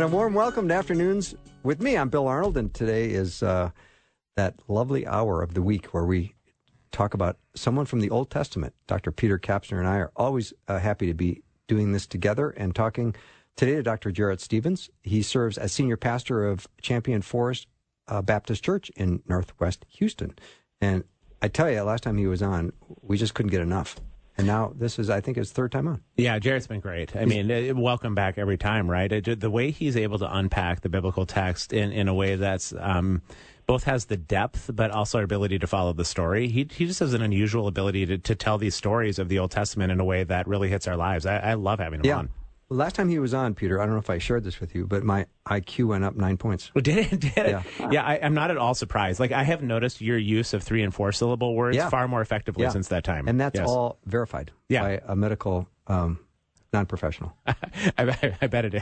And a warm welcome to Afternoons with me. I'm Bill Arnold, and today is uh, that lovely hour of the week where we talk about someone from the Old Testament. Dr. Peter Kapsner and I are always uh, happy to be doing this together and talking today to Dr. Jarrett Stephens. He serves as senior pastor of Champion Forest uh, Baptist Church in Northwest Houston. And I tell you, last time he was on, we just couldn't get enough. And now this is, I think, his third time on. Yeah, Jarrett's been great. I mean, it, welcome back every time, right? It, the way he's able to unpack the biblical text in, in a way that's um, both has the depth, but also our ability to follow the story. He, he just has an unusual ability to, to tell these stories of the Old Testament in a way that really hits our lives. I, I love having him yeah. on. Last time he was on, Peter, I don't know if I shared this with you, but my IQ went up nine points. Well, did it? Did it? Yeah, yeah I, am not at all surprised. Like, I have noticed your use of three and four syllable words yeah. far more effectively yeah. since that time. And that's yes. all verified yeah. by a medical um, non professional. I, I, I, bet it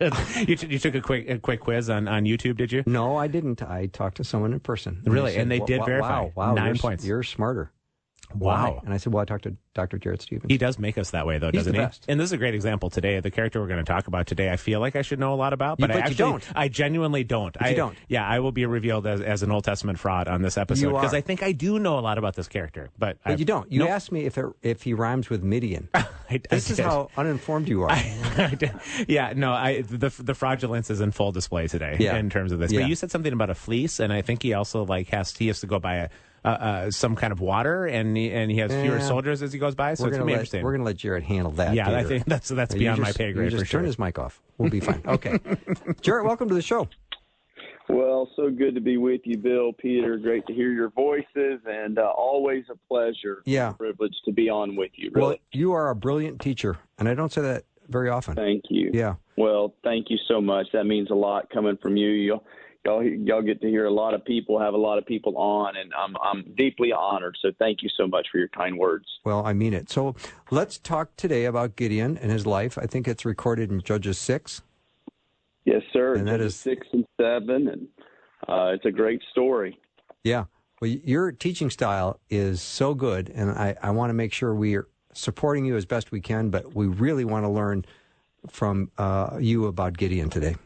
is. you, t- you took a quick a quick quiz on, on YouTube, did you? No, I didn't. I talked to someone in person. Really? And, they, said, and they did verify. Wow, wow. 9 you're, points. You're smarter. Wow. And I said, well, I talked to Dr. Jarrett Stephens. He does make us that way, though, He's doesn't he? Best. And this is a great example today. The character we're going to talk about today, I feel like I should know a lot about, but, you, but I actually don't. I genuinely don't. But I, you don't. Yeah, I will be revealed as, as an Old Testament fraud on this episode because I think I do know a lot about this character. But, but you don't. You nope. asked me if it, if he rhymes with Midian. I, this is how uninformed you are. yeah, no, I the the fraudulence is in full display today yeah. in terms of this. Yeah. But you said something about a fleece, and I think he also like has he has to go buy a uh, uh, some kind of water, and he, and he has fewer Yeah. soldiers as he goes by. So we're it's going gonna be let, interesting. we're gonna let Jarrett handle that. yeah, I think that's that's You beyond just- my pay grade just for sure. turn his mic off. We'll be fine. Okay. Jarrett, welcome to the show. Well, so good to be with you, Bill, Peter. Great to hear your voices, and uh, always a pleasure, Yeah. privilege to be on with you. Really, Well, you are a brilliant teacher, and I don't say that very often. thank you. Yeah. Well, thank you so much. That means a lot coming from you. Y'all, y'all, y'all get to hear a lot of people, have a lot of people on, and I'm, I'm deeply honored. So, thank you so much for your kind words. Well, I mean it. So let's talk today about Gideon and his life. I think it's recorded in Judges 6. Yes, sir. And that is- six and seven, and uh, it's a great story. Yeah. Well, your teaching style is so good, and I, I want to make sure we are supporting you as best we can, but we really want to learn from uh, you about Gideon today.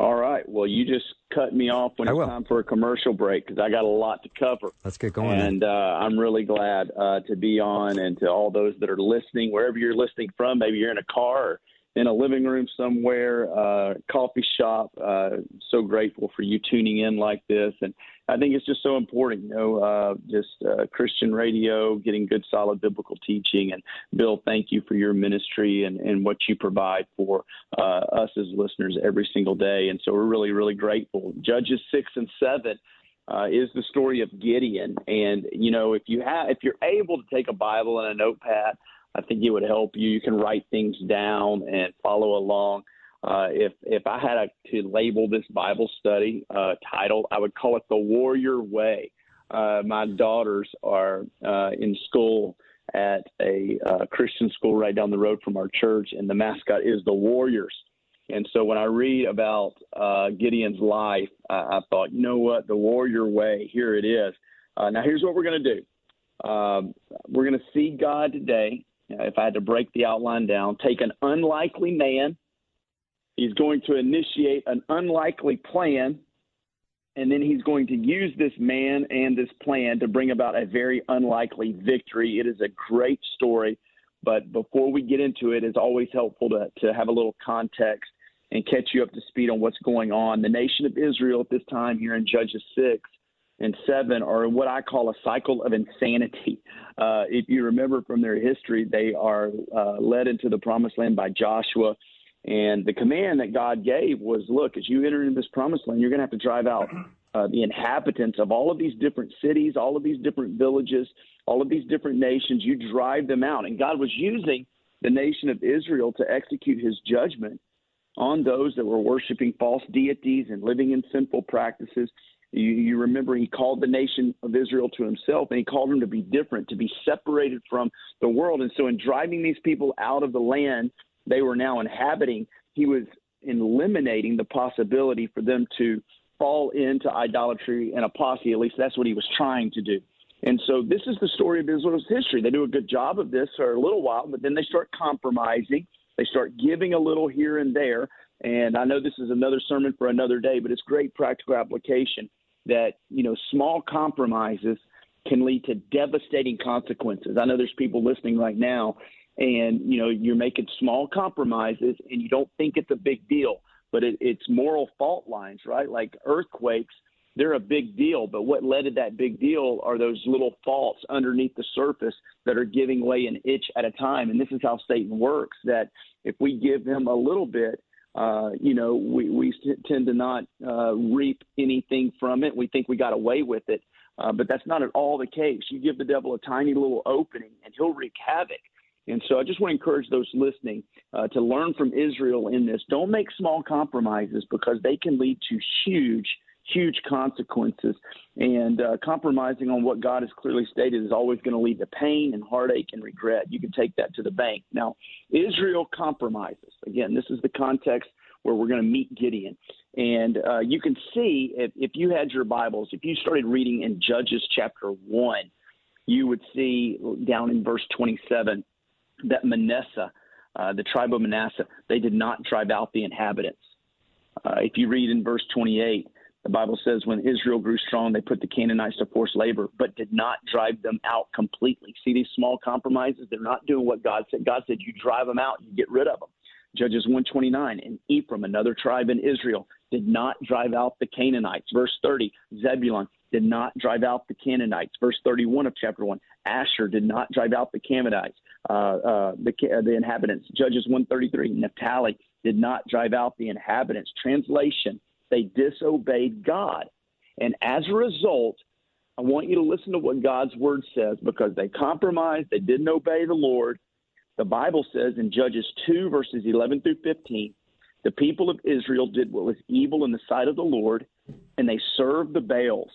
All right. Well, you just cut me off when I it's will. time for a commercial break because I got a lot to cover. Let's get going. And uh, I'm really glad uh, to be on and to all those that are listening, wherever you're listening from. Maybe you're in a car or in a living room somewhere, uh, coffee shop. Uh, so grateful for you tuning in like this. And I think it's just so important, you know, uh, just uh, Christian radio, getting good, solid biblical teaching. And Bill, thank you for your ministry and, and what you provide for uh, us as listeners every single day. And so we're really, really grateful. Judges 6 and 7 uh, is the story of Gideon. And you know, if you have, if you're able to take a Bible and a notepad, I think it would help you. You can write things down and follow along. Uh, if if I had a, to label this Bible study uh, title, I would call it the Warrior Way. Uh, my daughters are uh, in school at a uh, Christian school right down the road from our church, and the mascot is the Warriors. And so when I read about uh, Gideon's life, I, I thought, you know what, the warrior way, here it is. Now, here's what we're going to do um, we're going to see God today. If I had to break the outline down, take an unlikely man. He's going to initiate an unlikely plan, and then he's going to use this man and this plan to bring about a very unlikely victory. It is a great story. But before we get into it, it's always helpful to, to have a little context and catch you up to speed on what's going on. The nation of Israel at this time here in Judges 6 and 7 are what I call a cycle of insanity. Uh, if you remember from their history, they are uh, led into the promised land by Joshua. And the command that God gave was look, as you enter into this promised land, you're going to have to drive out uh, the inhabitants of all of these different cities, all of these different villages, all of these different nations. You drive them out. And God was using the nation of Israel to execute his judgment on those that were worshiping false deities and living in sinful practices. You, you, remember he called the nation of Israel to himself and he called them to be different, to be separated from the world. And so, in driving these people out of the land they were now inhabiting, he was eliminating the possibility for them to fall into idolatry and apostasy. At least that's what he was trying to do. And so this is the story of Israel's history. They do a good job of this for a little while, but then they start compromising. They start giving a little here and there. And I know this is another sermon for another day, but it's great practical application that, you know, small compromises can lead to devastating consequences. I know there's people listening right now and, you know, you're making small compromises and you don't think it's a big deal, but it, it's moral fault lines, right? Like earthquakes – they're a big deal. But what led to that big deal are those little faults underneath the surface that are giving way an inch at a time. And this is how Satan works that if we give him a little bit, uh, you know, we, we tend to not uh, reap anything from it. We think we got away with it. Uh, but that's not at all the case. You give the devil a tiny little opening and he'll wreak havoc. And so I just want to encourage those listening uh, to learn from Israel in this. Don't make small compromises because they can lead to huge huge consequences. And uh, compromising on what God has clearly stated is always going to lead to pain and heartache and regret. You can take that to the bank. Now, Israel compromises. Again, this is the context where we're going to meet Gideon. And uh, you can see if, if you had your Bibles, if you started reading in Judges chapter 1, you would see down in verse 27 that Manasseh, uh, the tribe of Manasseh, they did not drive out the inhabitants. Uh, if you read in verse 28, the Bible says when Israel grew strong, they put the Canaanites to forced labor, but did not drive them out completely. See these small compromises? They're not doing what God said. God said, you drive them out, you get rid of them. Judges 129, and Ephraim, another tribe in Israel, did not drive out the Canaanites. Verse 30, Zebulun did not drive out the Canaanites. Verse 31 of chapter 1, Asher did not drive out the Canaanites, uh, uh, the, uh, the inhabitants. Judges 133, Naphtali did not drive out the inhabitants. Translation, they disobeyed God. And as a result, I want you to listen to what God's word says because they compromised, they didn't obey the Lord. The Bible says in Judges 2, verses 11 through 15, the people of Israel did what was evil in the sight of the Lord, and they served the Baals.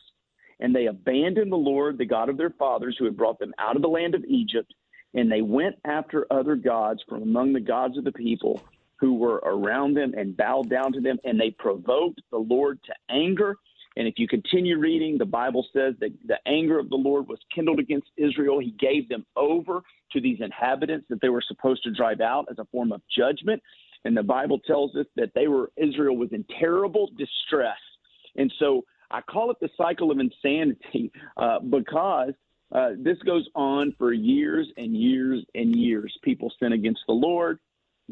And they abandoned the Lord, the God of their fathers, who had brought them out of the land of Egypt, and they went after other gods from among the gods of the people who were around them and bowed down to them, and they provoked the Lord to anger. And if you continue reading, the Bible says that the anger of the Lord was kindled against Israel. He gave them over to these inhabitants that they were supposed to drive out as a form of judgment. And the Bible tells us that they were Israel was in terrible distress. And so I call it the cycle of insanity uh, because uh, this goes on for years and years and years. People sin against the Lord.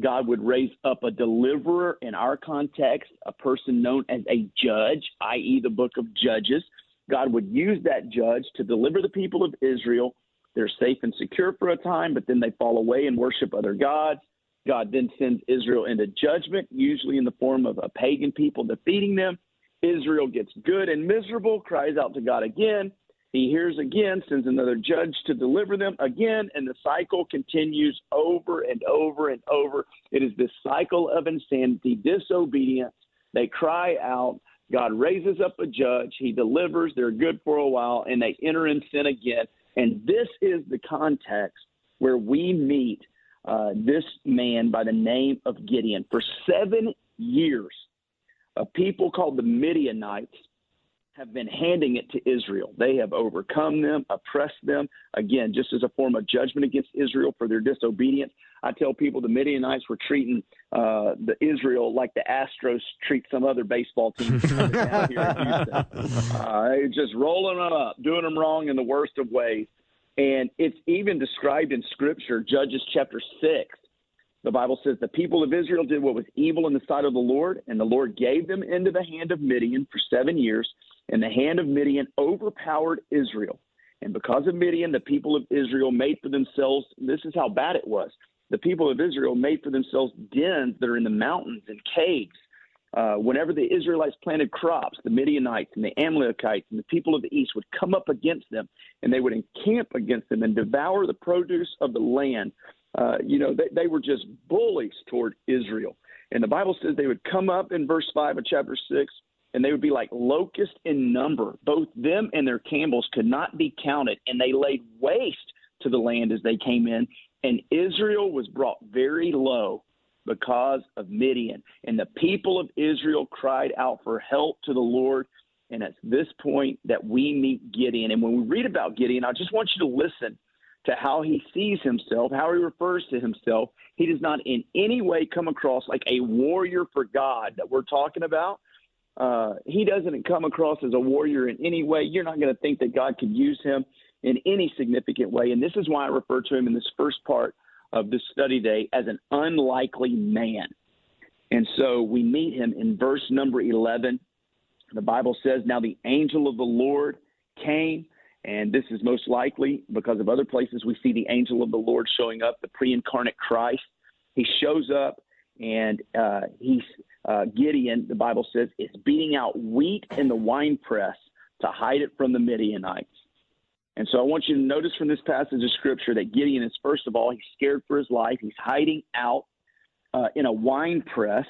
God would raise up a deliverer in our context, a person known as a judge, i.e., the book of Judges. God would use that judge to deliver the people of Israel. They're safe and secure for a time, but then they fall away and worship other gods. God then sends Israel into judgment, usually in the form of a pagan people defeating them. Israel gets good and miserable, cries out to God again. He hears again, sends another judge to deliver them again, and the cycle continues over and over and over. It is this cycle of insanity, disobedience. They cry out. God raises up a judge. He delivers. They're good for a while, and they enter in sin again. And this is the context where we meet uh, this man by the name of Gideon. For seven years, a people called the Midianites have been handing it to Israel. They have overcome them, oppressed them, again, just as a form of judgment against Israel for their disobedience. I tell people the Midianites were treating uh, the Israel like the Astros treat some other baseball team down here in Houston. Uh, just rolling them up, doing them wrong in the worst of ways. And it's even described in Scripture, Judges chapter 6. The Bible says the people of Israel did what was evil in the sight of the Lord, and the Lord gave them into the hand of Midian for seven years and the hand of Midian overpowered Israel. And because of Midian, the people of Israel made for themselves, this is how bad it was. The people of Israel made for themselves dens that are in the mountains and caves. Uh, whenever the Israelites planted crops, the Midianites and the Amalekites and the people of the east would come up against them, and they would encamp against them and devour the produce of the land. Uh, you know, they, they were just bullies toward Israel. And the Bible says they would come up in verse 5 of chapter 6 and they would be like locusts in number. Both them and their camels could not be counted, and they laid waste to the land as they came in. And Israel was brought very low because of Midian. And the people of Israel cried out for help to the Lord. And it's this point that we meet Gideon. And when we read about Gideon, I just want you to listen to how he sees himself, how he refers to himself. He does not in any way come across like a warrior for God that we're talking about. Uh, he doesn't come across as a warrior in any way. You're not going to think that God could use him in any significant way. And this is why I refer to him in this first part of this study day as an unlikely man. And so we meet him in verse number 11. The Bible says, Now the angel of the Lord came and this is most likely because of other places we see the angel of the Lord showing up, the pre incarnate Christ. He shows up and uh, he's uh, Gideon, the Bible says, is beating out wheat in the wine press to hide it from the Midianites. And so I want you to notice from this passage of scripture that Gideon is, first of all, he's scared for his life. He's hiding out uh, in a wine press,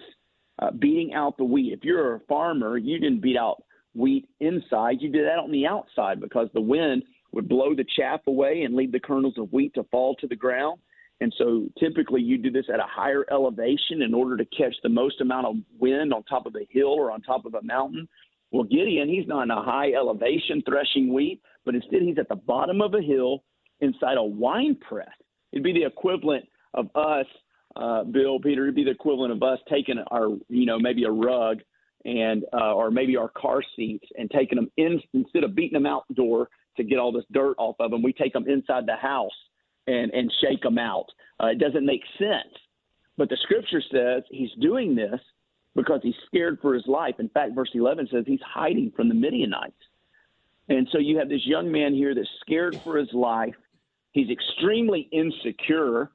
uh, beating out the wheat. If you're a farmer, you didn't beat out wheat inside. You did that on the outside because the wind would blow the chaff away and leave the kernels of wheat to fall to the ground. And so typically you do this at a higher elevation in order to catch the most amount of wind on top of a hill or on top of a mountain. Well, Gideon, he's not in a high elevation threshing wheat, but instead he's at the bottom of a hill inside a wine press. It'd be the equivalent of us, uh, Bill, Peter, it'd be the equivalent of us taking our, you know, maybe a rug and uh, or maybe our car seats and taking them in instead of beating them outdoor to get all this dirt off of them, we take them inside the house and and shake them out. Uh, it doesn't make sense, but the scripture says he's doing this because he's scared for his life. In fact, verse 11 says he's hiding from the Midianites. And so you have this young man here that's scared for his life. He's extremely insecure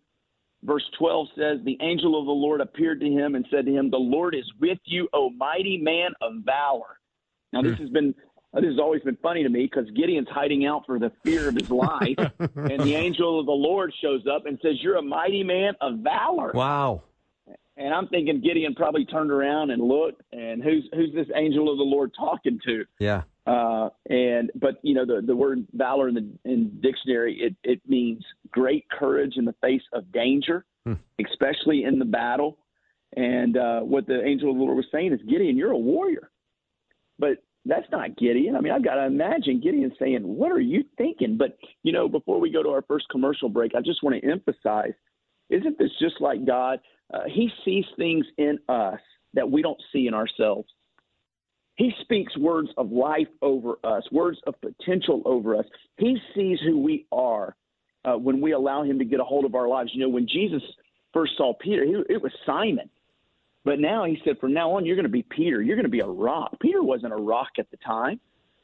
Verse 12 says, The angel of the Lord appeared to him and said to him, The Lord is with you, O mighty man of valor. Now, this hmm. has been. This has always been funny to me because Gideon's hiding out for the fear of his life, and the angel of the Lord shows up and says, "You're a mighty man of valor." Wow! And I'm thinking Gideon probably turned around and looked, and who's who's this angel of the Lord talking to? Yeah. Uh, and but you know the the word valor in the in dictionary it it means great courage in the face of danger, hmm. especially in the battle. And uh, what the angel of the Lord was saying is, Gideon, you're a warrior, but that's not Gideon. I mean, I've got to imagine Gideon saying, "What are you thinking?" But you know, before we go to our first commercial break, I just want to emphasize: isn't this just like God? Uh, he sees things in us that we don't see in ourselves. He speaks words of life over us, words of potential over us. He sees who we are uh, when we allow Him to get a hold of our lives. You know, when Jesus first saw Peter, he, it was Simon. But now he said, from now on, you're going to be Peter. You're going to be a rock. Peter wasn't a rock at the time,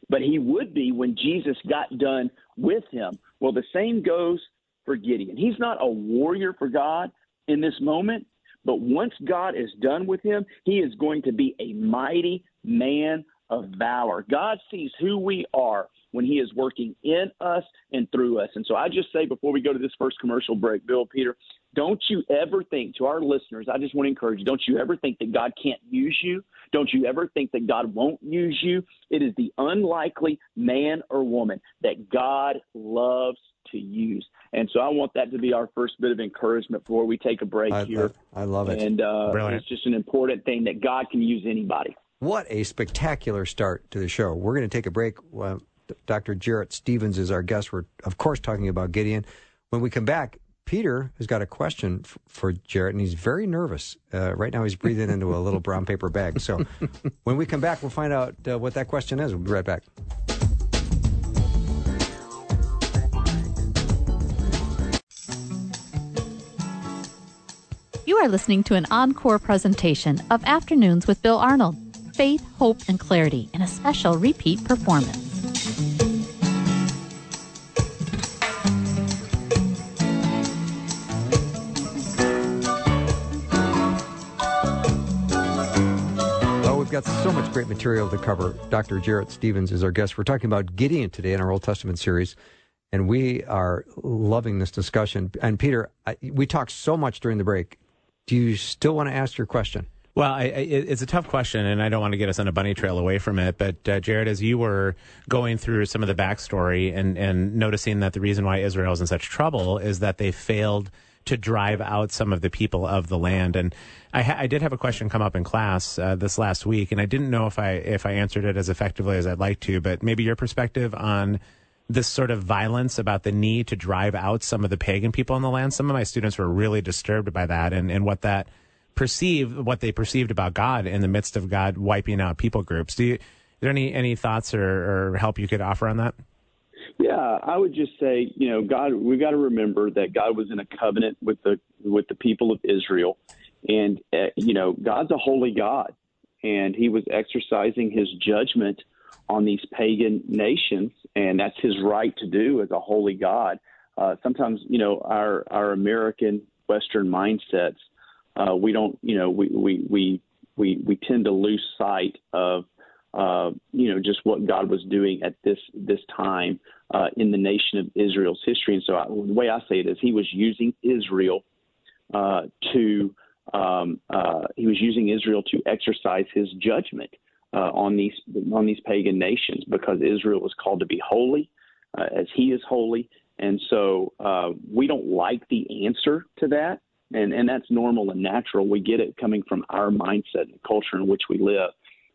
but he would be when Jesus got done with him. Well, the same goes for Gideon. He's not a warrior for God in this moment, but once God is done with him, he is going to be a mighty man of valor. God sees who we are when he is working in us and through us. And so I just say before we go to this first commercial break, Bill, Peter, don't you ever think to our listeners, I just want to encourage you, don't you ever think that God can't use you. Don't you ever think that God won't use you. It is the unlikely man or woman that God loves to use. And so I want that to be our first bit of encouragement before we take a break I, here. I, I love it. And uh, it's just an important thing that God can use anybody. What a spectacular start to the show. We're going to take a break. Uh, Dr. Jarrett Stephens is our guest. We're, of course, talking about Gideon. When we come back, Peter has got a question f- for Jarrett, and he's very nervous. Uh, right now, he's breathing into a little brown paper bag. So when we come back, we'll find out uh, what that question is. We'll be right back. You are listening to an encore presentation of Afternoons with Bill Arnold Faith, Hope, and Clarity in a special repeat performance. Got so much great material to cover. Dr. Jarrett Stephens is our guest. We're talking about Gideon today in our Old Testament series. And we are loving this discussion. And Peter, I, we talked so much during the break. Do you still want to ask your question? Well, I, I, it's a tough question, and I don't want to get us on a bunny trail away from it. But uh, Jarrett, as you were going through some of the backstory and and noticing that the reason why Israel is in such trouble is that they failed to drive out some of the people of the land. And I, ha- I did have a question come up in class uh, this last week, and I didn't know if I if I answered it as effectively as I'd like to. But maybe your perspective on this sort of violence about the need to drive out some of the pagan people on the land. Some of my students were really disturbed by that, and and what that perceived what they perceived about God in the midst of God wiping out people groups. Do you? There any any thoughts or, or help you could offer on that? Yeah, I would just say, you know, God, we've got to remember that God was in a covenant with the with the people of Israel, and uh, you know, God's a holy God, and He was exercising His judgment on these pagan nations, and that's His right to do as a holy God. Uh, sometimes, you know, our our American Western mindsets, uh, we don't, you know, we we we we we tend to lose sight of uh, you know, just what God was doing at this this time uh, in the nation of Israel's history. And so I, the way I say it is, He was using Israel uh, to um, uh, He was using Israel to exercise His judgment uh, on these on these pagan nations because Israel was called to be holy as He is holy. And so we don't like the answer to that, and and that's normal and natural. We get it coming from our mindset and culture in which we live.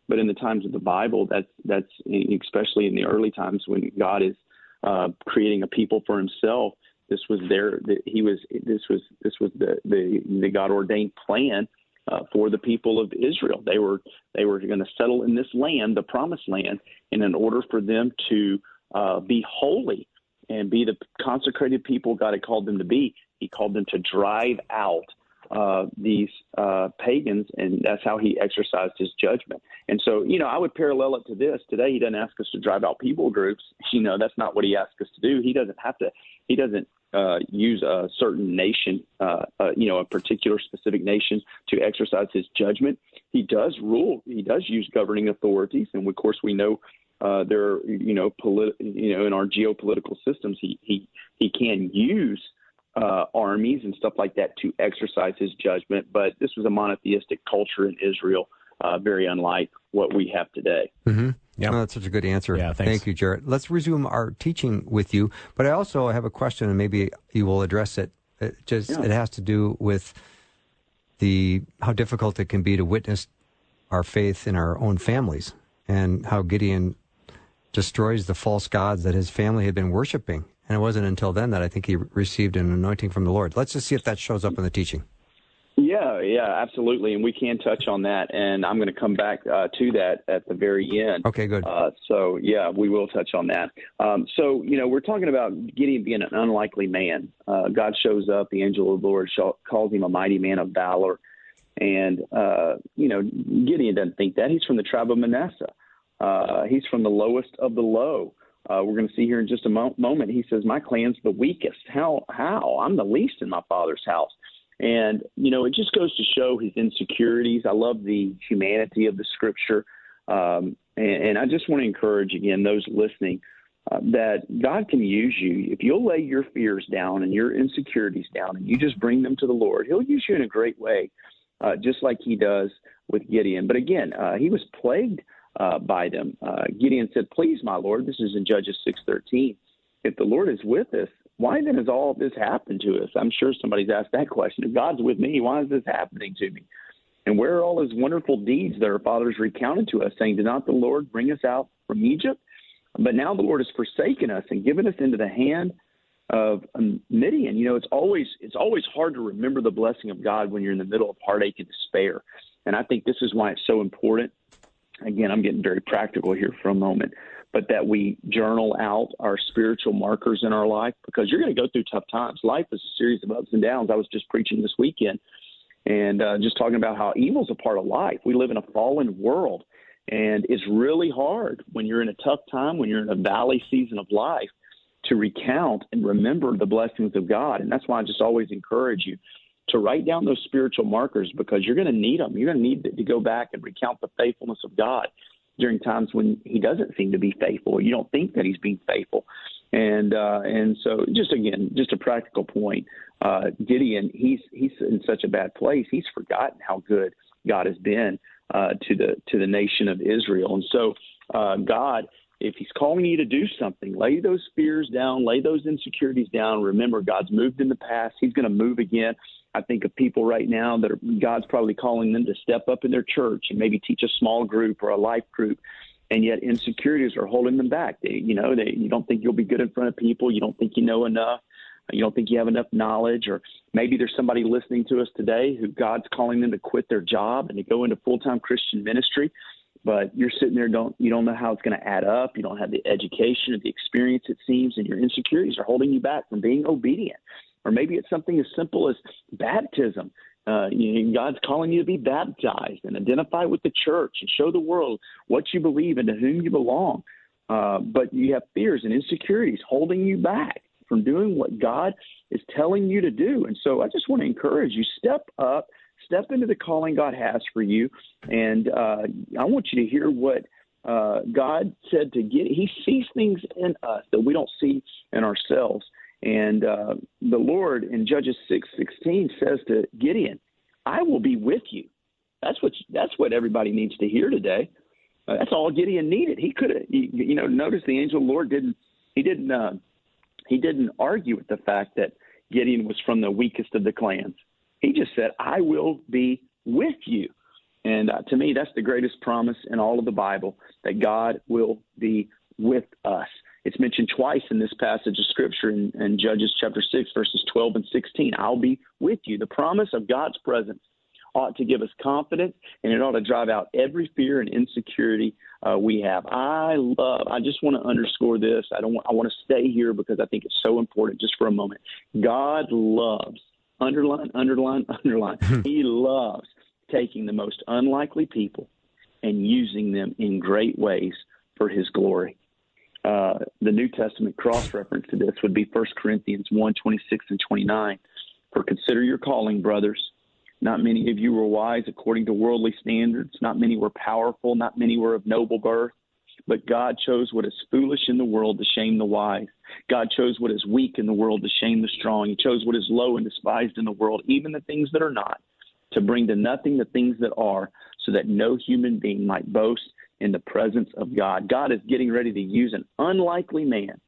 But in the times of the Bible, that's that's especially in the early times when God is uh, creating a people for Himself. This was their he was this was this was the the, the God ordained plan uh, for the people of Israel. They were they were going to settle in this land, the promised land, and in order for them to uh, be holy and be the consecrated people God had called them to be, He called them to drive out uh, these uh, pagans, and that's how he exercised his judgment. And so, you know, I would parallel it to this. Today, he doesn't ask us to drive out people groups. You know, that's not what he asks us to do. He doesn't have to. He doesn't uh, use a certain nation, uh, uh, you know, a particular specific nation to exercise his judgment. He does rule. He does use governing authorities, and of course, we know uh, there, are, you know, politi- you know, in our geopolitical systems, he he he can use uh, armies and stuff like that to exercise his judgment. But this was a monotheistic culture in Israel, uh, very unlike what we have today. Mm-hmm. Yeah, oh, that's such a good answer. Yeah, Thank you, Jarrett. Let's resume our teaching with you. But I also have a question, and maybe you will address it. It just yeah. it has to do with the how difficult it can be to witness our faith in our own families, and how Gideon destroys the false gods that his family had been worshiping and it wasn't until then that I think he received an anointing from the Lord. Let's just see if that shows up in the teaching. Yeah, yeah, absolutely, and we can touch on that, and I'm going to come back uh, to that at the very end. Okay, good. Uh, so, yeah, we will touch on that. Um, so, you know, we're talking about Gideon being an unlikely man. Uh, God shows up, the angel of the Lord calls him a mighty man of valor, and uh, you know, Gideon doesn't think that. He's from the tribe of Manasseh. Uh, he's from the lowest of the low. Uh, we're going to see here in just a mo- moment. He says, "My clan's the weakest. How? How? I'm the least in my father's house." And you know, it just goes to show his insecurities. I love the humanity of the scripture, um, and, and, I just want to encourage again those listening uh, that God can use you if you'll lay your fears down and your insecurities down, and you just bring them to the Lord. He'll use you in a great way, uh, just like He does with Gideon. But again, uh, he was plagued uh, by them. Uh, Gideon said, "Please, my Lord." This is in Judges six thirteen. If the Lord is with us, why then has all this happened to us? I'm sure somebody's asked that question. If God's with me, why is this happening to me? And where are all his wonderful deeds that our fathers recounted to us, saying, Did not the Lord bring us out from Egypt? But now the Lord has forsaken us and given us into the hand of Midian. You know, it's always it's always hard to remember the blessing of God when you're in the middle of heartache and despair. And I think this is why it's so important again, I'm getting very practical here for a moment, but that we journal out our spiritual markers in our life because you're going to go through tough times. Life is a series of ups and downs. I was just preaching this weekend and uh, just talking about how evil's a part of life. We live in a fallen world, and it's really hard when you're in a tough time, when you're in a valley season of life, to recount and remember the blessings of God. And that's why I just always encourage you to write down those spiritual markers because you're going to need them. You're going to need to go back and recount the faithfulness of God. during times when he doesn't seem to be faithful. You don't think that he's being faithful, and uh, and so just again, just a practical point. Uh, Gideon, he's he's in such a bad place. He's forgotten how good God has been uh, to the to the nation of Israel, and so uh, God if he's calling you to do something, lay those fears down, lay those insecurities down. Remember, God's moved in the past. He's going to move again. I think of people right now that are, God's probably calling them to step up in their church and maybe teach a small group or a life group, and yet insecurities are holding them back. They, you know, they, you don't think you'll be good in front of people. You don't think you know enough. You don't think you have enough knowledge, or maybe there's somebody listening to us today who God's calling them to quit their job and to go into full time Christian ministry but you're sitting there don't you don't know how it's going to add up you don't have the education or the experience it seems and your insecurities are holding you back from being obedient or maybe it's something as simple as baptism uh, you God's calling you to be baptized and identify with the church and show the world what you believe and to whom you belong. Uh, but you have fears and insecurities holding you back from doing what God is telling you to do. And so I just want to encourage you step up step into the calling God has for you. And uh, I want you to hear what uh, God said to get. He sees things in us that we don't see in ourselves. And uh, the Lord in Judges six sixteen says to Gideon, "I will be with you." That's what that's what everybody needs to hear today. Uh, that's all Gideon needed. He could have, you know, notice the angel of the Lord didn't he didn't uh, he didn't argue with the fact that Gideon was from the weakest of the clans. He just said, I will be with you. And uh, to me, that's the greatest promise in all of the Bible that God will be with us. It's mentioned twice in this passage of Scripture in, in Judges chapter 6, verses 12 and 16. I'll be with you. The promise of God's presence ought to give us confidence and it ought to drive out every fear and insecurity uh, we have. I love, I just want to underscore this. I don't want, I want to stay here because I think it's so important just for a moment. God loves underline, underline, underline. Hmm. he loves taking the most unlikely people and using them in great ways for his glory. Uh, the New Testament cross reference to this would be 1 Corinthians 1 26 and 29. For consider your calling, brothers. Not many of you were wise according to worldly standards. Not many were powerful. Not many were of noble birth. But God chose what is foolish in the world to shame the wise. God chose what is weak in the world to shame the strong. He chose what is low and despised in the world, even the things that are not, to bring to nothing the things that are, so that no human being might boast in the presence of God. God is getting ready to use an unlikely man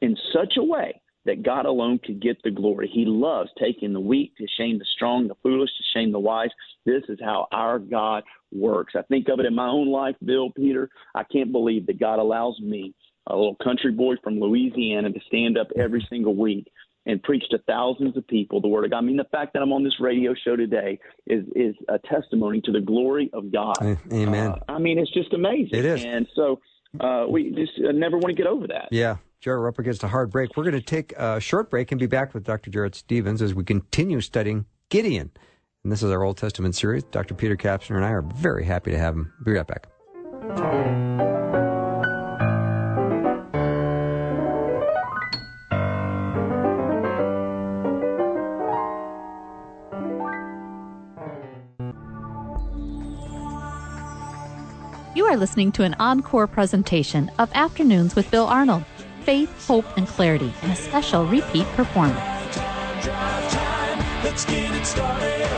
in such a way that God alone could get the glory. He loves taking the weak to shame the strong, the foolish to shame the wise. This is how our God works. I think of it in my own life, Bill, Peter. I can't believe that God allows me, a little country boy from Louisiana, to stand up every single week and preach to thousands of people the word of God. I mean, the fact that I'm on this radio show today is is a testimony to the glory of God. Amen. Uh, I mean, it's just amazing. It is, and so uh, we just uh, never want to get over that. Yeah. Jarrett, we're up against a hard break. We're going to take a short break and be back with Dr. Jarrett Stephens as we continue studying Gideon. And this is our Old Testament series. Dr. Peter Kapsner and I are very happy to have him. Be right back. You are listening to an encore presentation of Afternoons with Bill Arnold faith, hope, and clarity in a special repeat performance. Let's get it started.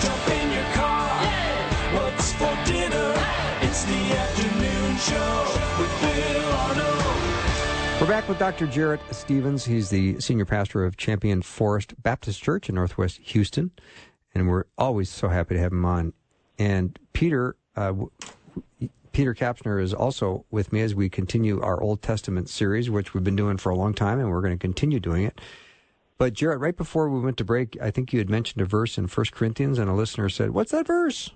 Jump in your car. Yeah. What's for dinner? It's the afternoon show with Bill Arnold. We're back with Dr. Jarrett Stephens. He's the senior pastor of Champion Forest Baptist Church in Northwest Houston. And we're always so happy to have him on. And Peter, uh, Peter Kapsner is also with me as we continue our Old Testament series, which we've been doing for a long time, and we're going to continue doing it. But Jarrett, right before we went to break, I think you had mentioned a verse in 1 Corinthians, and a listener said, "What's that verse?"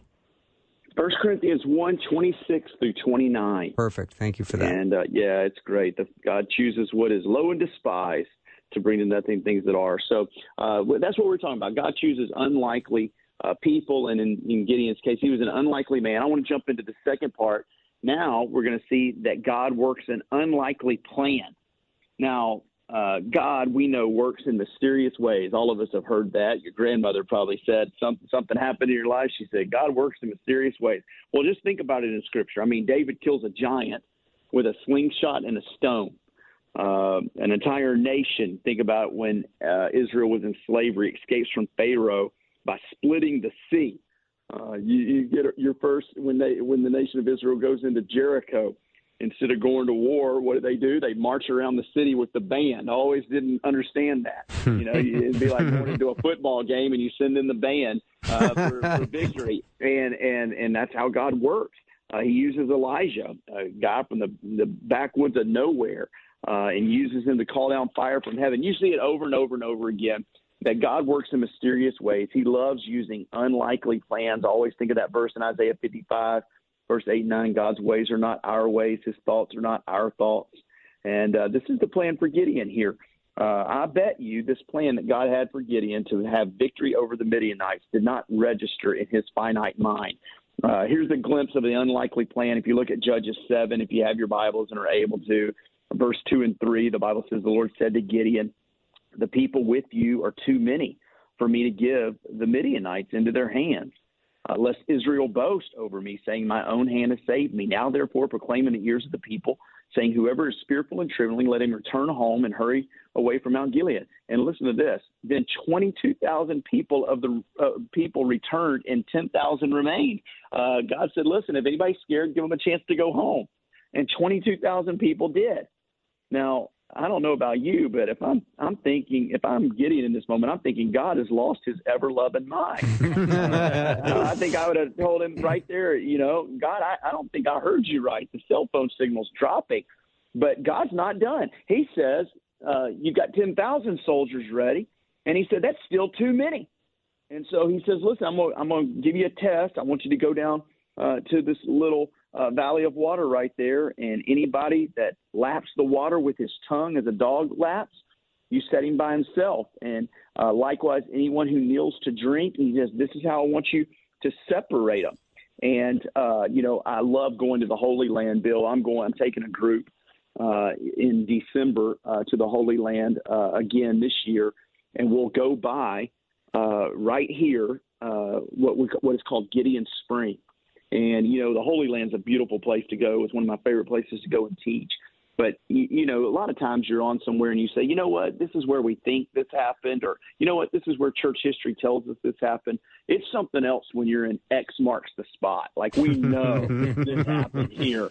1 Corinthians 1, 26 through 29. Perfect. Thank you for that. And uh, yeah, it's great. The, God chooses what is low and despised to bring to nothing things that are. So uh, that's what we're talking about. God chooses unlikely uh, people. And in, in Gideon's case, he was an unlikely man. I want to jump into the second part. Now we're going to see that God works an unlikely plan. Now, uh, God, we know, works in mysterious ways. All of us have heard that. Your grandmother probably said something something happened in your life. She said, God works in mysterious ways. Well, just think about it in Scripture. I mean, David kills a giant with a slingshot and a stone. Uh, an entire nation, think about when uh, Israel was in slavery, escapes from Pharaoh by splitting the sea. Uh, you, you get your first when they when the nation of Israel goes into Jericho instead of going to war, what do they do? They march around the city with the band. I always didn't understand that. You know, it'd be like going into a football game and you send in the band uh, for, for victory, and and and that's how God works. Uh, he uses Elijah, a guy from the the backwoods of nowhere, uh, and uses him to call down fire from heaven. You see it over and over and over again. That God works in mysterious ways. He loves using unlikely plans. I always think of that verse in Isaiah 55 verse 8 and 9 God's ways are not our ways, his thoughts are not our thoughts. And uh, this is the plan for Gideon here. Uh, I bet you this plan that God had for Gideon to have victory over the Midianites did not register in his finite mind. Uh, here's a glimpse of the unlikely plan. If you look at Judges 7, if you have your Bibles and are able to, verse 2 and 3, the Bible says, The Lord said to Gideon, The people with you are too many for me to give the Midianites into their hands uh, lest Israel boast over me, saying, My own hand has saved me. Now, therefore, proclaim in the ears of the people, saying, Whoever is fearful and trembling, let him return home and hurry away from Mount Gilead. And listen to this. Then 22,000 people of the uh, people returned, and 10,000 remained. Uh, God said, Listen, if anybody's scared, give them a chance to go home. And 22,000 people did. Now, I don't know about you, but if I'm I'm thinking if I'm Gideon in this moment, I'm thinking God has lost his ever loving mind. I think I would have told him right there, you know, God, I, I don't think I heard you right. The cell phone signal's dropping, but God's not done. He says uh, you've got ten thousand soldiers ready, and he said that's still too many. And so he says, listen, I'm gonna, I'm going to give you a test. I want you to go down uh, to this little uh, valley of water right there, and anybody that laps the water with his tongue as a dog laps, you set him by himself. And uh, likewise, anyone who kneels to drink, he says, "This is how I want you to separate them." And uh, you know, I love going to the Holy Land, Bill. I'm going. I'm taking a group uh, in December uh, to the Holy Land uh, again this year, and we'll go by uh, right here uh, what we, what is called Gideon Spring. And you know, the Holy Land's a beautiful place to go. It's one of my favorite places to go and teach. But you, you know, a lot of times you're on somewhere and you say, you know what, this is where we think this happened, or you know what, this is where church history tells us this happened. It's something else when you're in X marks the spot. Like we know this happened here.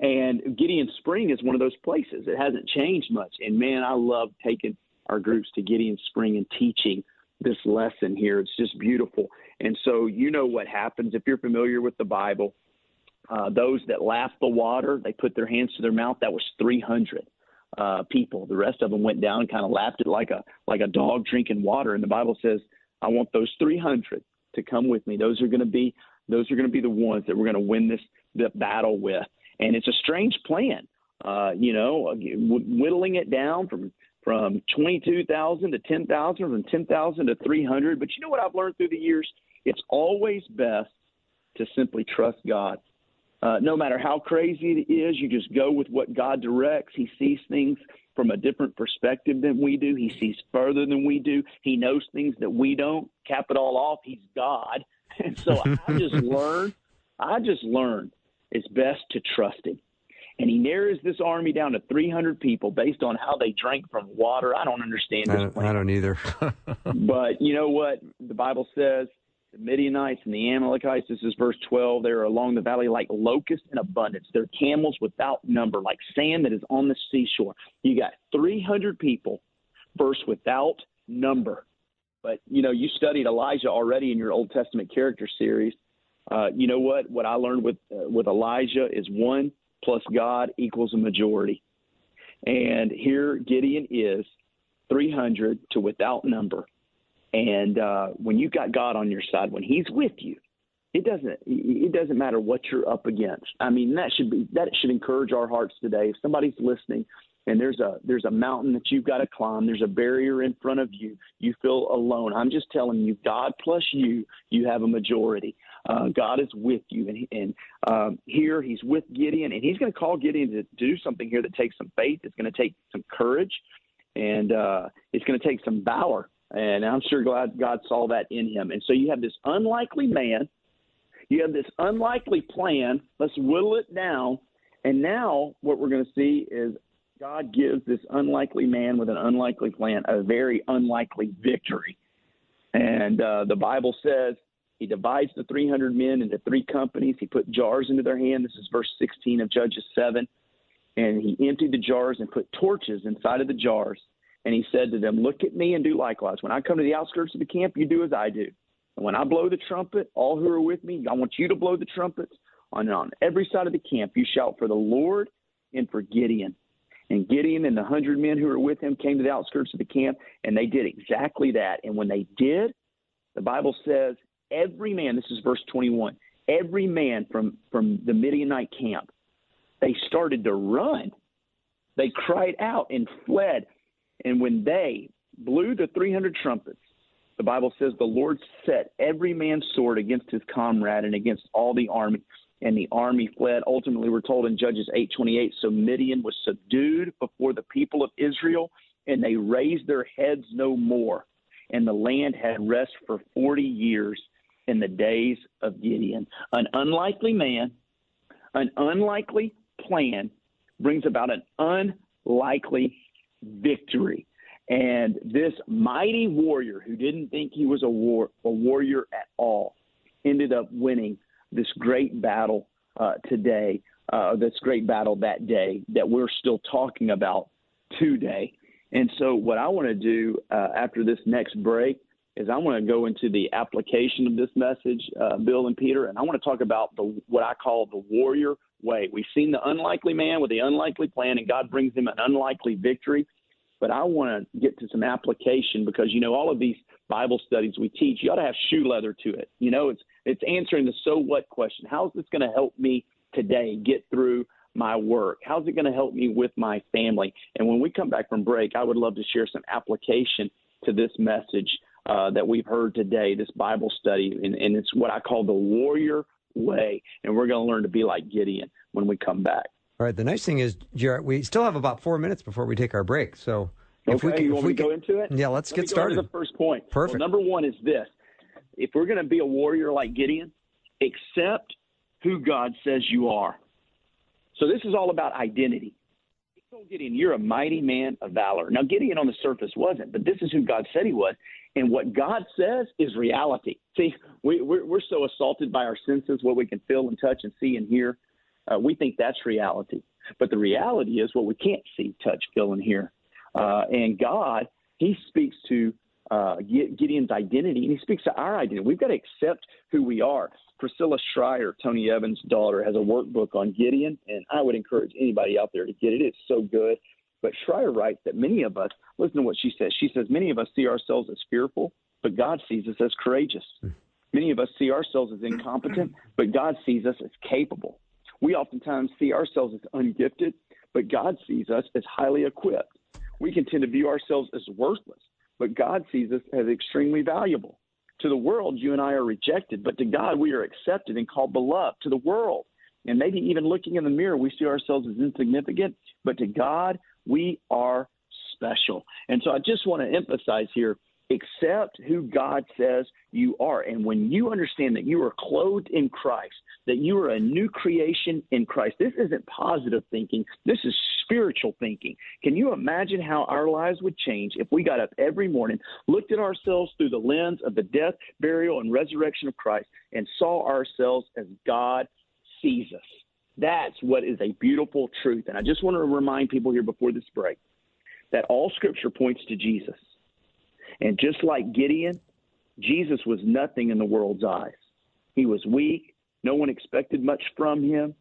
And Gideon Spring is one of those places. It hasn't changed much. And man, I love taking our groups to Gideon Spring and teaching this lesson here. It's just beautiful. And so you know what happens if you're familiar with the Bible. Uh, those that laughed the water, they put their hands to their mouth. That was 300 uh, people. The rest of them went down and kind of lapped it like a like a dog drinking water. And the Bible says, "I want those 300 to come with me. Those are going to be those are going to be the ones that we're going to win this the battle with." And it's a strange plan, uh, you know, whittling it down from from 22,000 to 10,000, from 10,000 to 300. But you know what I've learned through the years? It's always best to simply trust God. Uh, no matter how crazy it is, you just go with what God directs. He sees things from a different perspective than we do. He sees further than we do. He knows things that we don't. Cap it all off, He's God. And so I just learned, I just learned it's best to trust Him. And he narrows this army down to 300 people based on how they drank from water. I don't understand I don't, I don't either. but you know what? The Bible says the Midianites and the Amalekites, this is verse 12, they're along the valley like locusts in abundance. They're camels without number, like sand that is on the seashore. You got 300 people, verse without number. But, you know, you studied Elijah already in your Old Testament character series. Uh, you know what? What I learned with uh, with Elijah is one plus God equals a majority. And here Gideon is 300 to without number. And uh, when you've got God on your side, when He's with you, it doesn't it doesn't matter what you're up against. I mean that should be that should encourage our hearts today. If somebody's listening and there's a there's a mountain that you've got to climb, there's a barrier in front of you, you feel alone. I'm just telling you, God plus you, you have a majority. Uh, God is with you, and, and um, here He's with Gideon, and He's going to call Gideon to do something here that takes some faith. It's going to take some courage. and uh, it's going to take some valor. And I'm sure God, God saw that in him. And so you have this unlikely man, you have this unlikely plan. Let's whittle it down. And now what we're going to see is God gives this unlikely man with an unlikely plan a very unlikely victory. And uh, the Bible says he divides the 300 men into three companies. He put jars into their hand. This is verse 16 of Judges 7. And he emptied the jars and put torches inside of the jars. And he said to them, Look at me and do likewise. When I come to the outskirts of the camp, you do as I do. And when I blow the trumpet, all who are with me, I want you to blow the trumpets. On, on every side of the camp, you shout for the Lord and for Gideon. And Gideon and the hundred men who were with him came to the outskirts of the camp, and they did exactly that. And when they did, the Bible says every man, this is verse 21, every man from, from the Midianite camp, they started to run. They cried out and fled. And when they blew the 300 trumpets, the Bible says the Lord set every man's sword against his comrade and against all the army. And the army fled. Ultimately, we're told in Judges 8:28. So Midian was subdued before the people of Israel, and they raised their heads no more. And the land had rest for 40 years in the days of Gideon. An unlikely man, an unlikely plan brings about an unlikely victory. And this mighty warrior who didn't think he was a war a warrior at all ended up winning this great battle uh, today, uh, this great battle that day that we're still talking about today. And so, what I want to do uh, after this next break is I want to go into the application of this message, uh, Bill and Peter, and I want to talk about the what I call the warrior way. We've seen the unlikely man with the unlikely plan, and God brings him an unlikely victory. But I want to get to some application because you know all of these Bible studies we teach, you ought to have shoe leather to it. You know, it's it's answering the so what question. How's this going to help me today get through my work? How's it going to help me with my family? And when we come back from break, I would love to share some application to this message uh, that we've heard today, this Bible study, and, and it's what I call the warrior way. And we're going to learn to be like Gideon when we come back. All right. The nice thing is, Jarrett, we still have about four minutes before we take our break. So if okay, we can, you want me to go into it? Yeah, let's Let get started. the first point. Perfect. Well, number one is this: if we're going to be a warrior like Gideon, accept who God says you are. So this is all about identity. He told Gideon, "You're a mighty man of valor." Now Gideon on the surface wasn't, but this is who God said he was, and what God says is reality. See, we, we're, we're so assaulted by our senses, what we can feel and touch and see and hear. Uh, we think that's reality, but the reality is what we can't see, touch, feel, and hear. Uh, and God, He speaks to uh, Gideon's identity, and He speaks to our identity. We've got to accept who we are. Priscilla Shirer, Tony Evans' daughter, has a workbook on Gideon, and I would encourage anybody out there to get it. It's so good. But Shirer writes that many of us, listen to what she says. She says, Many of us see ourselves as fearful, but God sees us as courageous. Many of us see ourselves as incompetent, but God sees us as capable. We oftentimes see ourselves as ungifted, but God sees us as highly equipped. We can tend to view ourselves as worthless, but God sees us as extremely valuable. To the world, you and I are rejected, but to God, we are accepted and called beloved. To the world, and maybe even looking in the mirror, we see ourselves as insignificant, but to God, we are special. And so I just want to emphasize here accept who God says you are. And when you understand that you are clothed in Christ, that you are a new creation in Christ, this isn't positive thinking, this is spiritual thinking. Can you imagine how our lives would change if we got up every morning, looked at ourselves through the lens of the death, burial, and resurrection of Christ, and saw ourselves as God sees us? That's what is a beautiful truth. And I just want to remind people here before this break that all scripture points to Jesus. And just like Gideon, Jesus was nothing in the world's eyes. He was weak. No one expected much from him.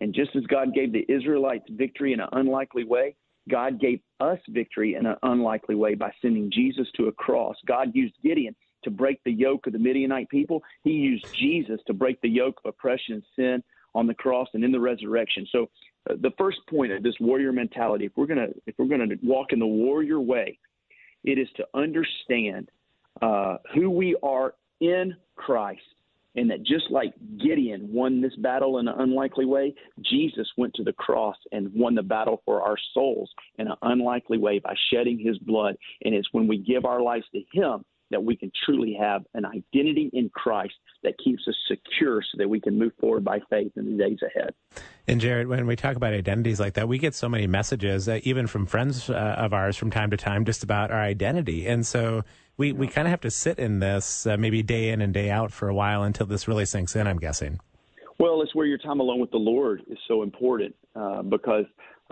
And just as God gave the Israelites victory in an unlikely way, God gave us victory in an unlikely way by sending Jesus to a cross. God used Gideon to break the yoke of the Midianite people. He used Jesus to break the yoke of oppression and sin on the cross and in the resurrection. So uh, the first point of this warrior mentality, if we're to if we're to walk in the warrior way, it is to understand uh, who we are in Christ and that just like Gideon won this battle in an unlikely way, Jesus went to the cross and won the battle for our souls in an unlikely way by shedding his blood. And it's when we give our lives to him that we can truly have an identity in Christ that keeps us secure so that we can move forward by faith in the days ahead. And Jarrett, when we talk about identities like that, we get so many messages, uh, even from friends uh, of ours from time to time, just about our identity. And so we, we kind of have to sit in this uh, maybe day in and day out for a while until this really sinks in, I'm guessing. Well, it's where your time alone with the Lord is so important uh, because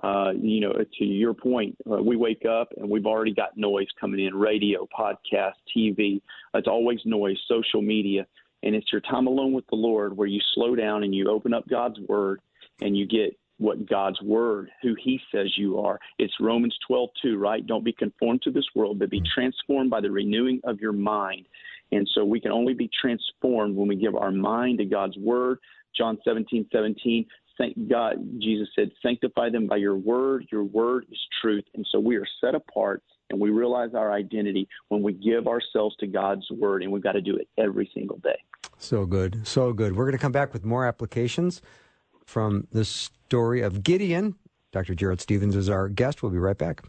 uh, you know, to your point, uh, we wake up and we've already got noise coming in radio, podcast, TV. It's always noise, social media. And it's your time alone with the Lord where you slow down and you open up God's Word and you get what God's Word, who He says you are. It's Romans 12, 2, right? Don't be conformed to this world, but be transformed by the renewing of your mind. And so we can only be transformed when we give our mind to God's Word. John 17, 17, thank God, Jesus said, sanctify them by your word. Your word is truth. And so we are set apart and we realize our identity when we give ourselves to God's word, and we've got to do it every single day. So good. So good. We're going to come back with more applications from the story of Gideon. Dr. Jarrett Stephens is our guest. We'll be right back.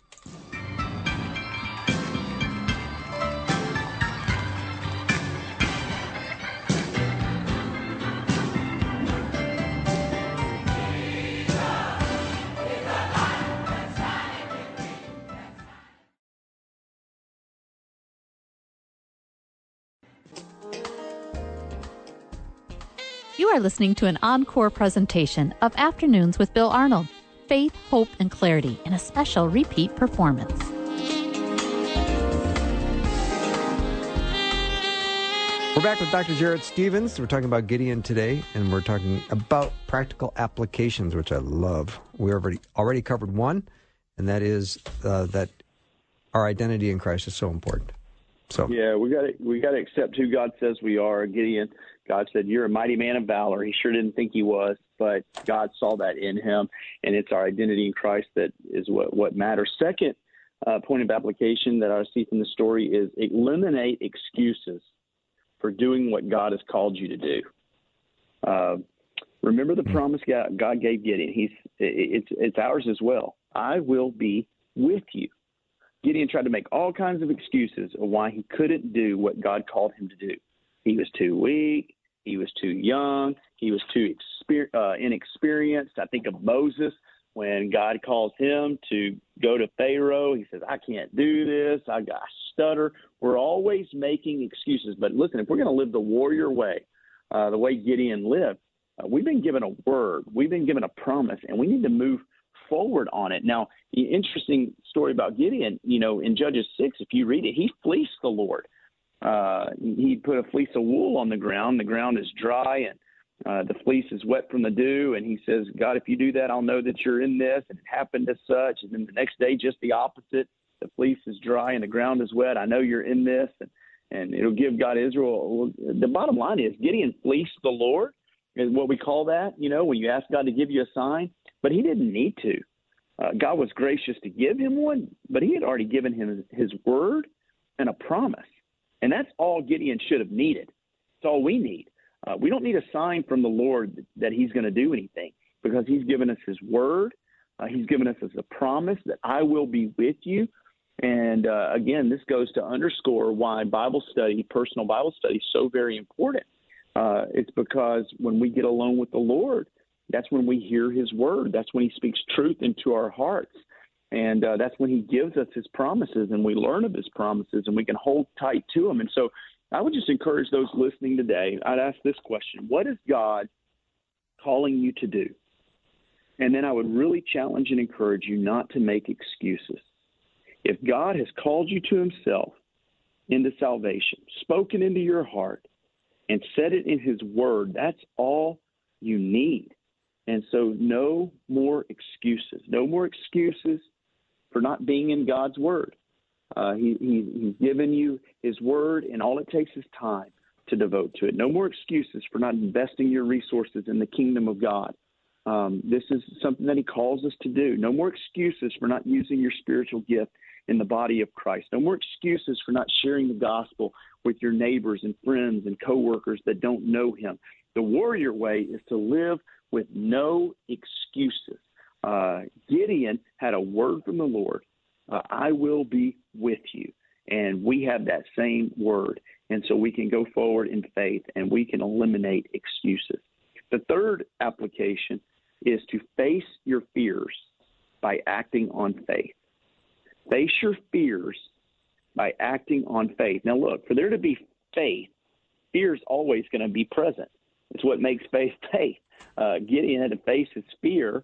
Are listening to an encore presentation of Afternoons with Bill Arnold Faith, Hope, and Clarity in a special repeat performance. We're back with Dr. Jarrett Stephens. We're talking about Gideon today, and we're talking about practical applications, which I love. We already already covered one, and that is uh, that our identity in Christ is so important. So yeah, we got to we got to accept who God says we are. Gideon, God said, "You're a mighty man of valor." He sure didn't think he was, but God saw that in him, and it's our identity in Christ that is what what matters. Second uh, point of application that I see from the story is eliminate excuses for doing what God has called you to do. Uh, remember the promise God, gave Gideon. He's it's it's ours as well. I will be with you. Gideon tried to make all kinds of excuses of why he couldn't do what God called him to do. He was too weak. He was too young. He was too exper- uh, inexperienced. I think of Moses when God calls him to go to Pharaoh. He says, I can't do this. I got stutter. We're always making excuses. But listen, if we're going to live the warrior way, uh, the way Gideon lived, uh, we've been given a word, we've been given a promise, and we need to move forward on it. Now, the interesting story about Gideon, you know, in Judges 6, if you read it, he fleeced the Lord. Uh, he put a fleece of wool on the ground. The ground is dry and uh, the fleece is wet from the dew. And he says, God, if you do that, I'll know that you're in this. And it happened as such. And then the next day, just the opposite. The fleece is dry and the ground is wet. I know you're in this. And, and it'll give God Israel. The bottom line is Gideon fleeced the Lord, is what we call that. You know, when you ask God to give you a sign, but he didn't need to. Uh, God was gracious to give him one, but he had already given him his, his word and a promise. And that's all Gideon should have needed. It's all we need. Uh, we don't need a sign from the Lord that he's going to do anything because he's given us his word. Uh, he's given us as a promise that I will be with you. And uh, again, this goes to underscore why Bible study, personal Bible study, is so very important. Uh, it's because when we get alone with the Lord, that's when we hear his word. That's when he speaks truth into our hearts. And uh, that's when he gives us his promises and we learn of his promises and we can hold tight to them. And so I would just encourage those listening today, I'd ask this question What is God calling you to do? And then I would really challenge and encourage you not to make excuses. If God has called you to himself into salvation, spoken into your heart, and said it in his word, that's all you need. And so, no more excuses. No more excuses for not being in God's Word. Uh, he, he, he's given you His Word, and all it takes is time to devote to it. No more excuses for not investing your resources in the kingdom of God. Um, this is something that He calls us to do. No more excuses for not using your spiritual gift in the body of Christ. No more excuses for not sharing the gospel with your neighbors and friends and coworkers that don't know Him. The warrior way is to live with no excuses. Uh, Gideon had a word from the Lord uh, I will be with you. And we have that same word. And so we can go forward in faith and we can eliminate excuses. The third application is to face your fears by acting on faith. Face your fears by acting on faith. Now, look, for there to be faith, fear is always going to be present. It's what makes faith faith. Uh, Gideon had to face his fear,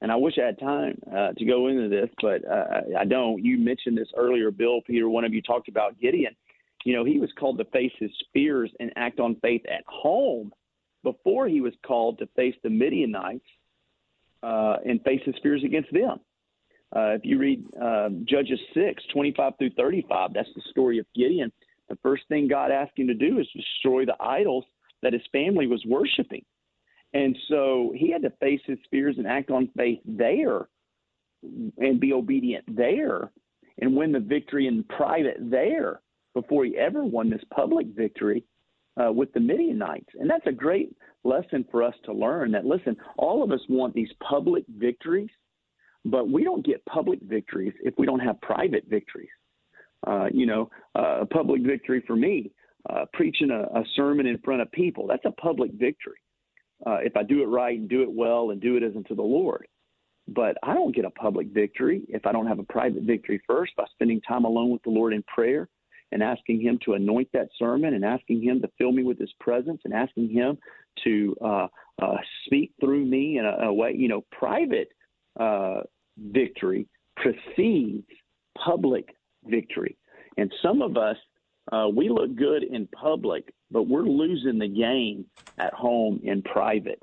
and I wish I had time uh, to go into this, but uh, I don't. You mentioned this earlier, Bill, Peter. One of you talked about Gideon. You know, he was called to face his fears and act on faith at home before he was called to face the Midianites uh, and face his fears against them. Uh, if you read uh, Judges 6, 25 through 35, that's the story of Gideon. The first thing God asked him to do is destroy the idols that his family was worshiping. And so he had to face his fears and act on faith there and be obedient there and win the victory in private there before he ever won this public victory uh, with the Midianites. And that's a great lesson for us to learn that, listen, all of us want these public victories, but we don't get public victories if we don't have private victories. Uh, you know, uh, a public victory for me, uh, preaching a, a, sermon in front of people, that's a public victory. Uh, if I do it right and do it well and do it as unto the Lord. But I don't get a public victory if I don't have a private victory first by spending time alone with the Lord in prayer and asking Him to anoint that sermon and asking Him to fill me with His presence and asking Him to uh, uh, speak through me in a, a way. You know, private uh, victory precedes public victory. And some of us, uh, we look good in public, but we're losing the game at home in private.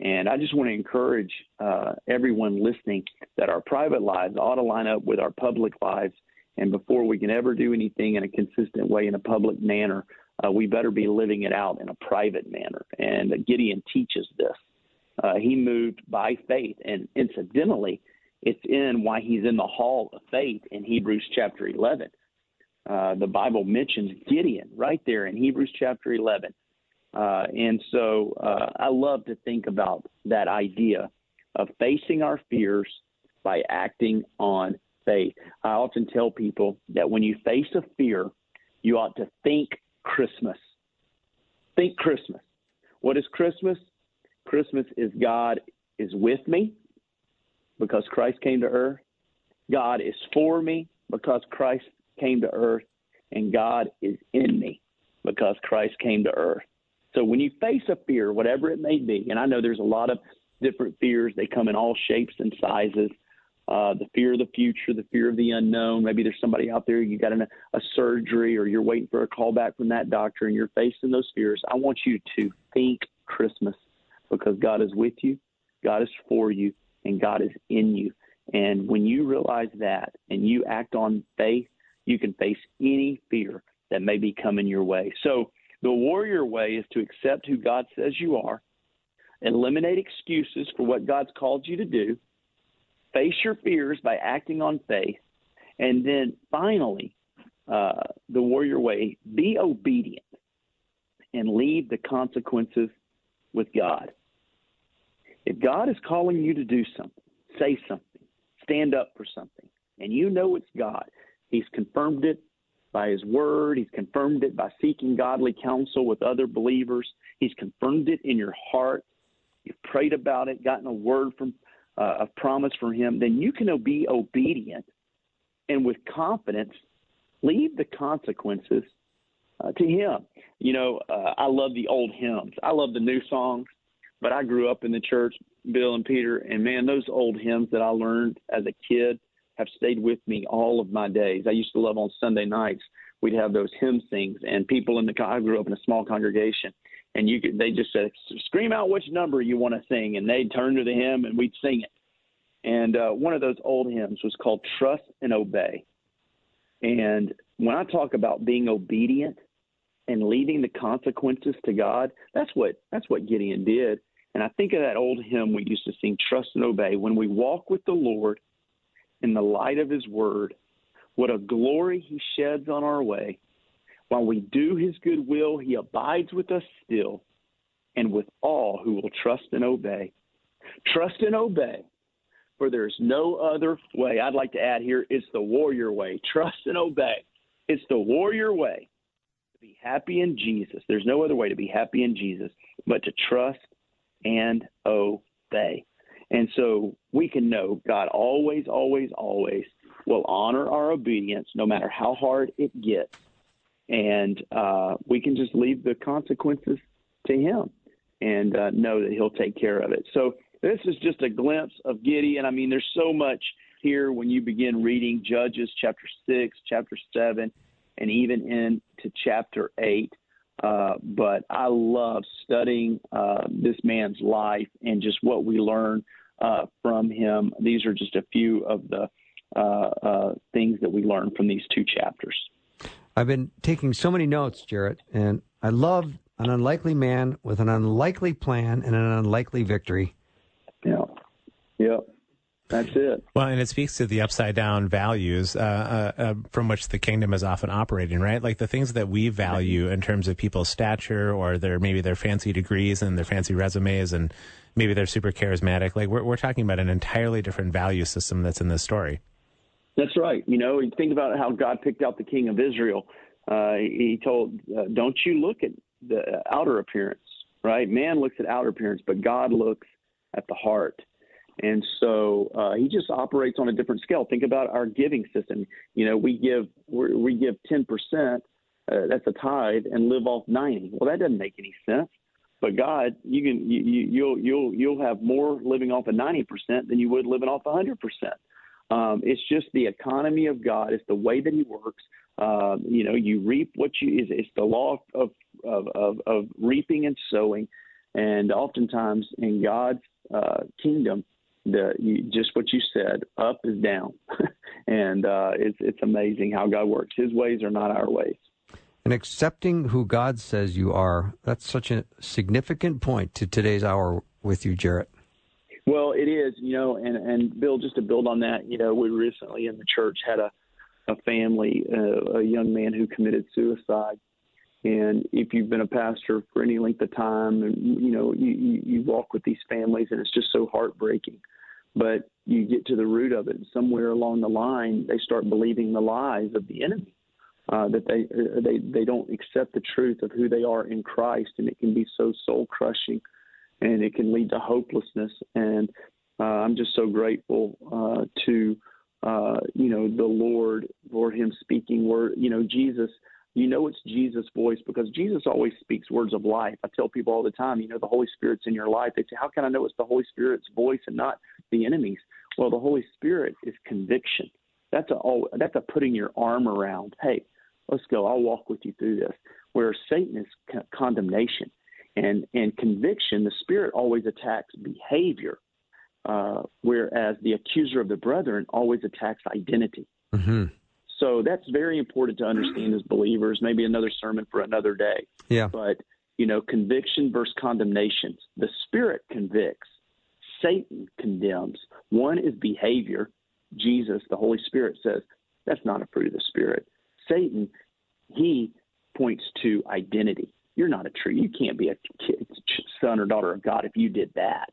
And I just want to encourage uh, everyone listening that our private lives ought to line up with our public lives and before we can ever do anything in a consistent way in a public manner, uh, we better be living it out in a private manner. And Gideon teaches this. Uh, he moved by faith. And incidentally, it's in why he's in the hall of faith in Hebrews chapter 11. Uh, the Bible mentions Gideon right there in Hebrews chapter 11. Uh, and so uh, I love to think about that idea of facing our fears by acting on faith. I often tell people that when you face a fear, you ought to think Christmas. Think Christmas. What is Christmas? Christmas is God is with me because Christ came to earth. God is for me because Christ came to earth. And God is in me because Christ came to earth. So when you face a fear, whatever it may be, and I know there's a lot of different fears, they come in all shapes and sizes uh, the fear of the future, the fear of the unknown. Maybe there's somebody out there, you got an, a surgery or you're waiting for a call back from that doctor and you're facing those fears. I want you to think Christmas because God is with you, God is for you, and God is in you. And when you realize that and you act on faith, you can face any fear that may be coming your way. So the warrior way is to accept who God says you are, eliminate excuses for what God's called you to do, face your fears by acting on faith, and then finally, uh, the warrior way, be obedient and leave the consequences with God. If God is calling you to do something, say something, stand up for something, and you know it's God, He's confirmed it by His Word, He's confirmed it by seeking godly counsel with other believers, He's confirmed it in your heart. You've prayed about it, gotten a word from uh, of promise from Him, then you can be obedient and with confidence leave the consequences uh, to Him. You know, uh, I love the old hymns. I love the new songs, but I grew up in the church, Bill and Peter, and man, those old hymns that I learned as a kid have stayed with me all of my days. I used to love on Sunday nights. We'd have those hymn sings, and people in the I grew up in a small congregation, and you could they just said scream out which number you want to sing, and they'd turn to the hymn and we'd sing it. And uh, one of those old hymns was called "Trust and Obey." And when I talk about being obedient and leaving the consequences to God, that's what that's what Gideon did. And I think of that old hymn we used to sing, "Trust and Obey." When we walk with the Lord in the light of His Word, What a glory he sheds on our way. While we do his good will, he abides with us still and with all who will trust and obey. Trust and obey, for there's no other way. I'd like to add here it's the warrior way. Trust and obey. It's the warrior way to be happy in Jesus. There's no other way to be happy in Jesus but to trust and obey. And so we can know God always, always, always will honor our obedience no matter how hard it gets. And uh, we can just leave the consequences to Him and uh, know that He'll take care of it. So this is just a glimpse of Gideon. I mean, there's so much here when you begin reading Judges chapter 6, chapter 7, and even into chapter 8. Uh, but I love studying uh, this man's life and just what we learn uh, from him. These are just a few of the uh, uh, things that we learn from these two chapters. I've been taking so many notes, Jarrett, and I love an unlikely man with an unlikely plan and an unlikely victory. Yeah. Yep. That's it. Well, and it speaks to the upside down values uh, uh, uh, from which the kingdom is often operating, right? Like the things that we value in terms of people's stature or their maybe their fancy degrees and their fancy resumes and maybe they're super charismatic. Like we're we're talking about an entirely different value system that's in this story. That's right. You know, you think about how God picked out the king of Israel. Uh, he told, uh, "Don't you look at the outer appearance, right? Man looks at outer appearance, but God looks at the heart." And so uh, he just operates on a different scale. Think about our giving system. You know, we give we give ten percent. Uh, that's a tithe, and live off ninety. Well, that doesn't make any sense. But God, you can you, you'll you'll you'll have more living off of ninety percent than you would living off hundred percent. Um, it's just the economy of God. It's the way that He works. Uh, you know, you reap what you. It's, it's the law of, of of of reaping and sowing, and oftentimes in God's uh, kingdom, the you, just what you said, up is down, and uh, it's it's amazing how God works. His ways are not our ways. And accepting who God says you are, that's such a significant point to today's hour with you, Jarrett. Well, it is, you know, and and Bill, just to build on that, you know, we recently in the church had a a family, uh, a young man who committed suicide. And if you've been a pastor for any length of time, and you know, you, you, you walk with these families, and it's just so heartbreaking but you get to the root of it. And somewhere along the line, they start believing the lies of the enemy. Uh, that they they they don't accept the truth of who they are in Christ, and it can be so soul crushing, and it can lead to hopelessness. And uh, I'm just so grateful uh, to uh, you know the Lord for Him speaking word. You know Jesus you know it's Jesus' voice because Jesus always speaks words of life. I tell people all the time, you know, the Holy Spirit's in your life. They say, How can I know it's the Holy Spirit's voice and not the enemy's? Well, the Holy Spirit is conviction. That's a that's a putting your arm around. Hey, let's go. I'll walk with you through this. Where Satan is condemnation and and conviction, the Spirit always attacks behavior, uh, whereas the accuser of the brethren always attacks identity. Mm-hmm. So that's very important to understand as believers. Maybe another sermon for another day. Yeah. But you know, conviction versus condemnation. The Spirit convicts. Satan condemns. One is behavior. Jesus, the Holy Spirit, says that's not a fruit of the Spirit. Satan, he points to identity. You're not a true. You can't be a kid, son or daughter of God if you did that.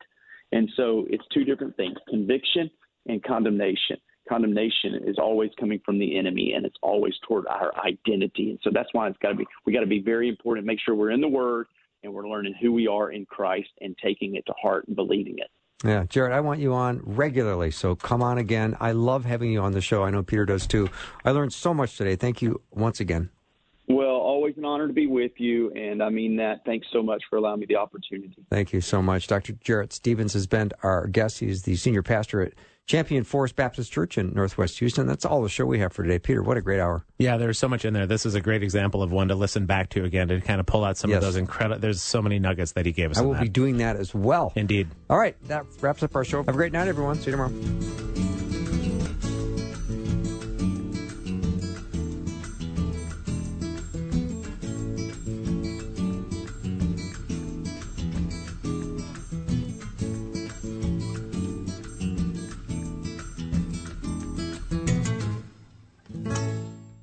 And so it's two different things: conviction and condemnation condemnation is always coming from the enemy and it's always toward our identity. And so that's why it's got to be, we got to be very important, make sure we're in the Word and we're learning who we are in Christ and taking it to heart and believing it. Yeah, Jarrett, I want you on regularly, so come on again. I love having you on the show. I know Peter does too. I learned so much today. Thank you once again. Well, always an honor to be with you, and I mean that. Thanks so much for allowing me the opportunity. Thank you so much. Dr. Jarrett Stephens has been our guest. He's the senior pastor at Champion Forest Baptist Church in Northwest Houston. That's all the show we have for today. Peter, what a great hour. Yeah, there's so much in there. This is a great example of one to listen back to again to kind of pull out some yes. of those incredible. There's so many nuggets that he gave us. I will that. be doing that as well. Indeed. All right, that wraps up our show. Have a great night, everyone. See you tomorrow.